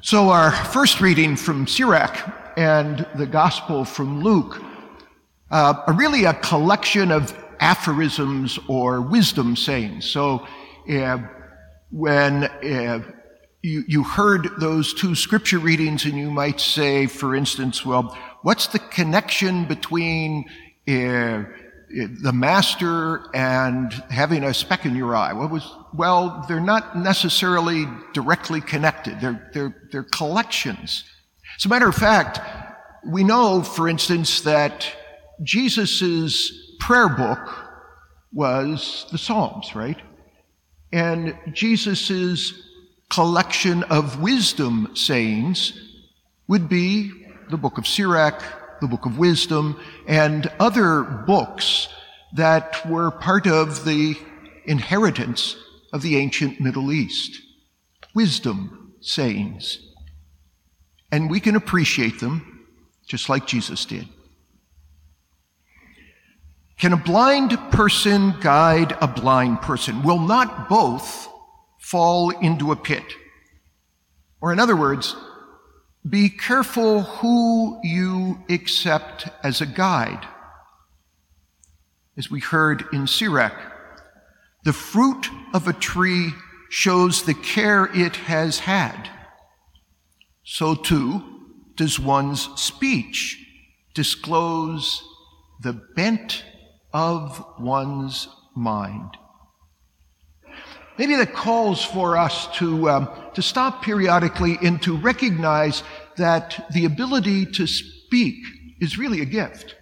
So, our first reading from Sirach and the Gospel from Luke uh, are really a collection of aphorisms or wisdom sayings. So, uh, when uh, you, you heard those two scripture readings, and you might say, for instance, well, what's the connection between uh, the master and having a speck in your eye? What was, well, they're not necessarily directly connected. They're, they're, they're collections. As a matter of fact, we know, for instance, that Jesus' prayer book was the Psalms, right? And Jesus' collection of wisdom sayings would be the book of Sirach, the Book of Wisdom, and other books that were part of the inheritance of the ancient Middle East. Wisdom sayings. And we can appreciate them just like Jesus did. Can a blind person guide a blind person? Will not both fall into a pit? Or, in other words, be careful who you accept as a guide. As we heard in Sirach, the fruit of a tree shows the care it has had. So too does one's speech disclose the bent of one's mind. Maybe that calls for us to, um, to stop periodically and to recognize that the ability to speak is really a gift.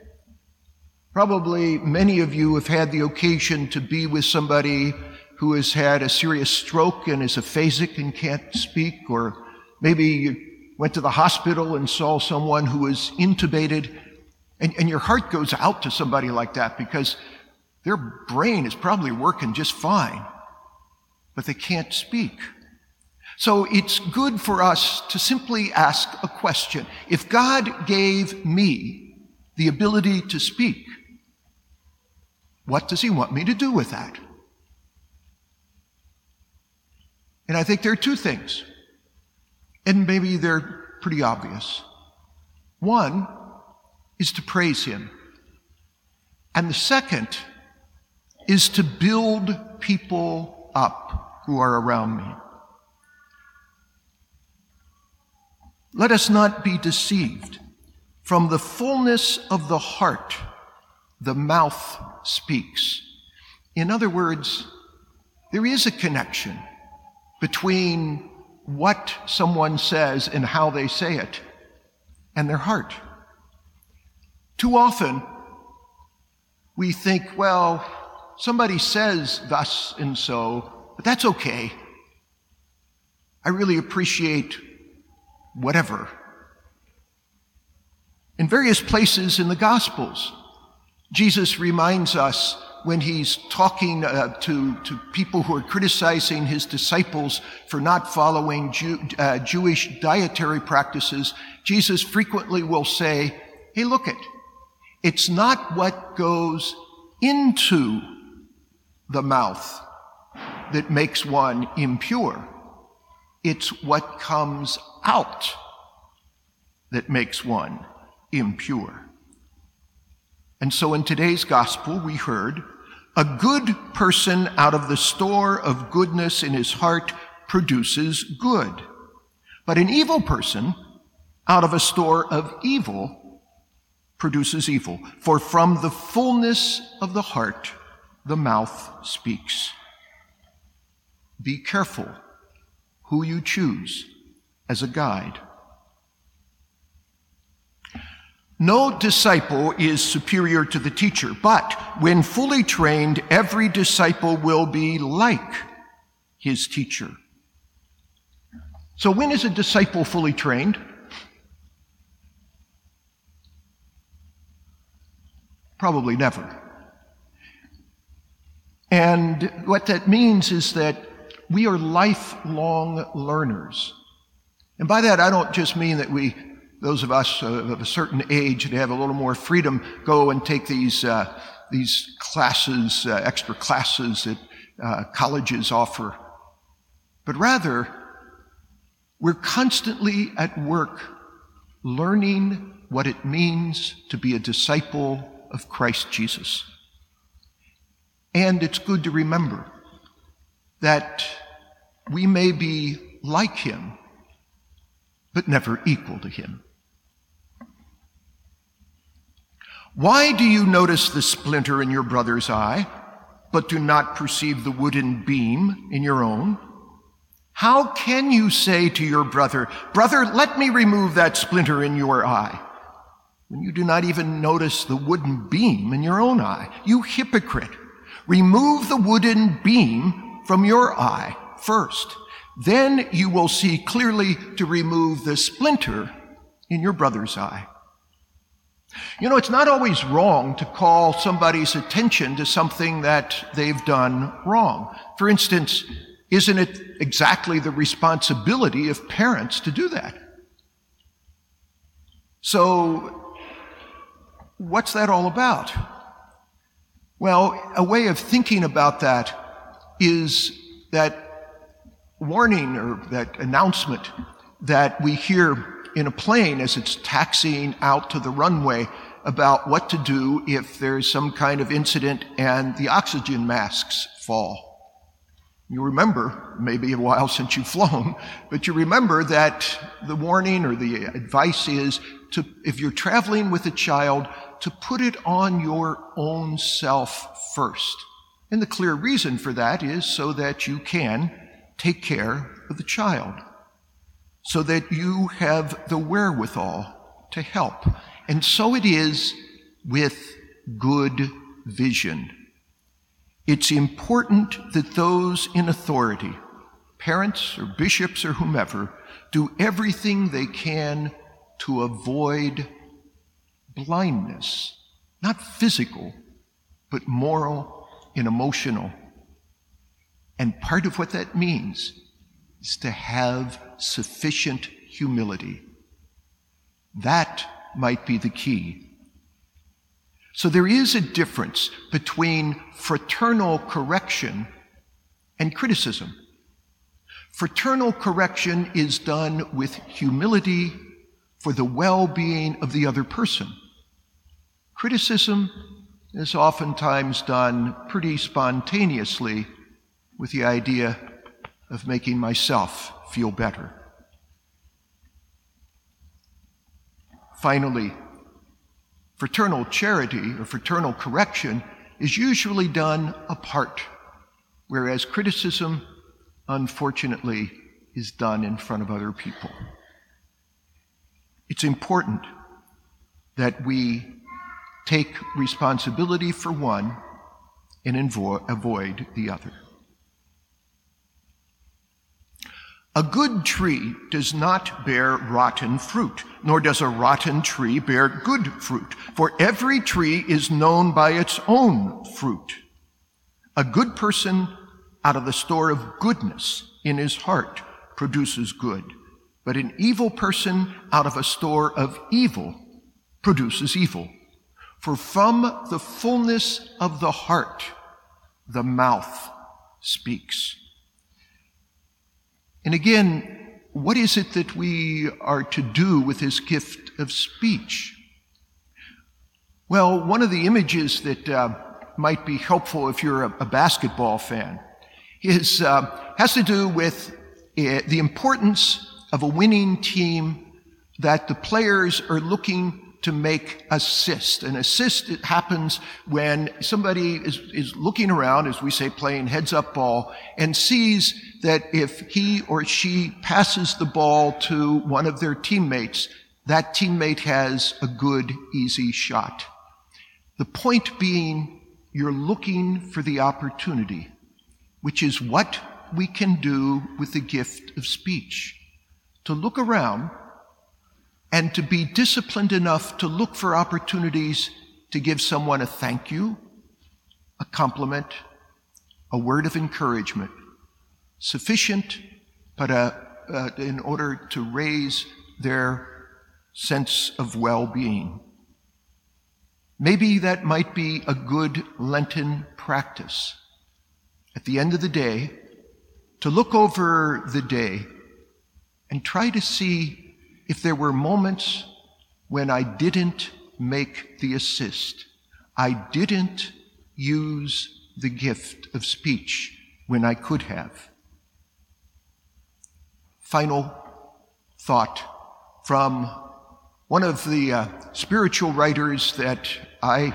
Probably many of you have had the occasion to be with somebody who has had a serious stroke and is aphasic and can't speak, or maybe you went to the hospital and saw someone who was intubated, and, and your heart goes out to somebody like that because their brain is probably working just fine but they can't speak. So it's good for us to simply ask a question. If God gave me the ability to speak, what does He want me to do with that? And I think there are two things, and maybe they're pretty obvious. One is to praise Him, and the second is to build people up who are around me. Let us not be deceived. From the fullness of the heart, the mouth speaks. In other words, there is a connection between what someone says and how they say it and their heart. Too often, we think, well, somebody says thus and so, but that's okay. I really appreciate whatever. In various places in the Gospels, Jesus reminds us when he's talking uh, to, to people who are criticizing his disciples for not following Jew, uh, Jewish dietary practices, Jesus frequently will say, Hey, look it. It's not what goes into the mouth that makes one impure. It's what comes out that makes one impure. And so in today's gospel, we heard a good person out of the store of goodness in his heart produces good. But an evil person out of a store of evil produces evil. For from the fullness of the heart, the mouth speaks. Be careful who you choose as a guide. No disciple is superior to the teacher, but when fully trained, every disciple will be like his teacher. So, when is a disciple fully trained? Probably never. And what that means is that we are lifelong learners. And by that, I don't just mean that we, those of us uh, of a certain age that have a little more freedom, go and take these, uh, these classes, uh, extra classes that uh, colleges offer. But rather, We're constantly at work learning what it means to be a disciple of Christ Jesus. And it's good to remember that we may be like him, but never equal to him. Why do you notice the splinter in your brother's eye, but do not perceive the wooden beam in your own? How can you say to your brother, Brother, let me remove that splinter in your eye, when you do not even notice the wooden beam in your own eye? You hypocrite! Remove the wooden beam from your eye first. Then you will see clearly to remove the splinter in your brother's eye. You know, it's not always wrong to call somebody's attention to something that they've done wrong. For instance, isn't it exactly the responsibility of parents to do that? So, what's that all about? Well, a way of thinking about that is that warning or that announcement that we hear in a plane as it's taxiing out to the runway about what to do if there's some kind of incident and the oxygen masks fall. You remember, maybe a while since you've flown, but you remember that the warning or the advice is to, if you're traveling with a child, to put it on your own self first. And the clear reason for that is so that you can take care of the child, so that you have the wherewithal to help. And so it is with good vision. It's important that those in authority, parents or bishops or whomever, do everything they can to avoid blindness, not physical, but moral and emotional. And part of what that means is to have sufficient humility. That might be the key so there is a difference between fraternal correction and criticism. Fraternal correction is done with humility for the well being of the other person. Criticism is oftentimes done pretty spontaneously with the idea of making myself feel better. Finally, Fraternal charity or fraternal correction is usually done apart, whereas criticism, unfortunately, is done in front of other people. It's important that we take responsibility for one and avoid the other. A good tree does not bear rotten fruit, nor does a rotten tree bear good fruit, for every tree is known by its own fruit. A good person out of the store of goodness in his heart produces good, but an evil person out of a store of evil produces evil. For from the fullness of the heart, the mouth speaks. And again, what is it that we are to do with this gift of speech? Well, one of the images that uh, might be helpful if you're a, a basketball fan is, uh, has to do with uh, the importance of a winning team that the players are looking to make assist. An assist it happens when somebody is, is looking around, as we say, playing heads up ball, and sees that if he or she passes the ball to one of their teammates, that teammate has a good, easy shot. The point being, you're looking for the opportunity, which is what we can do with the gift of speech. To look around and to be disciplined enough to look for opportunities to give someone a thank you, a compliment, a word of encouragement, sufficient, but uh, uh, in order to raise their sense of well being. Maybe that might be a good Lenten practice. At the end of the day, to look over the day and try to see if there were moments when I didn't make the assist. I didn't use the gift of speech when I could have. Final thought from one of the uh, spiritual writers that I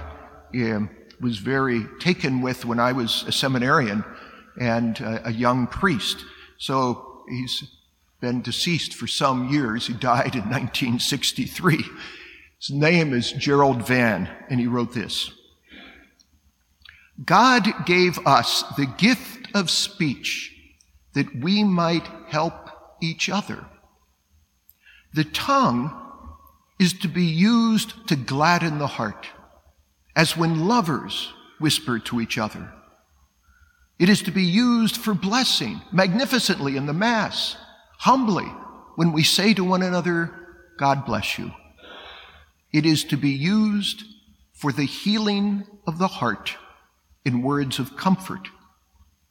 uh, was very taken with when I was a seminarian and uh, a young priest. So he's been deceased for some years. He died in 1963. His name is Gerald Vann, and he wrote this God gave us the gift of speech that we might help each other. The tongue is to be used to gladden the heart, as when lovers whisper to each other. It is to be used for blessing magnificently in the Mass, humbly when we say to one another, God bless you. It is to be used for the healing of the heart in words of comfort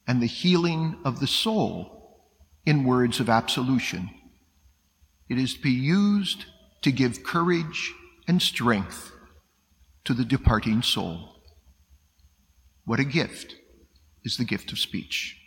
and the healing of the soul in words of absolution. It is to be used to give courage and strength to the departing soul. What a gift is the gift of speech.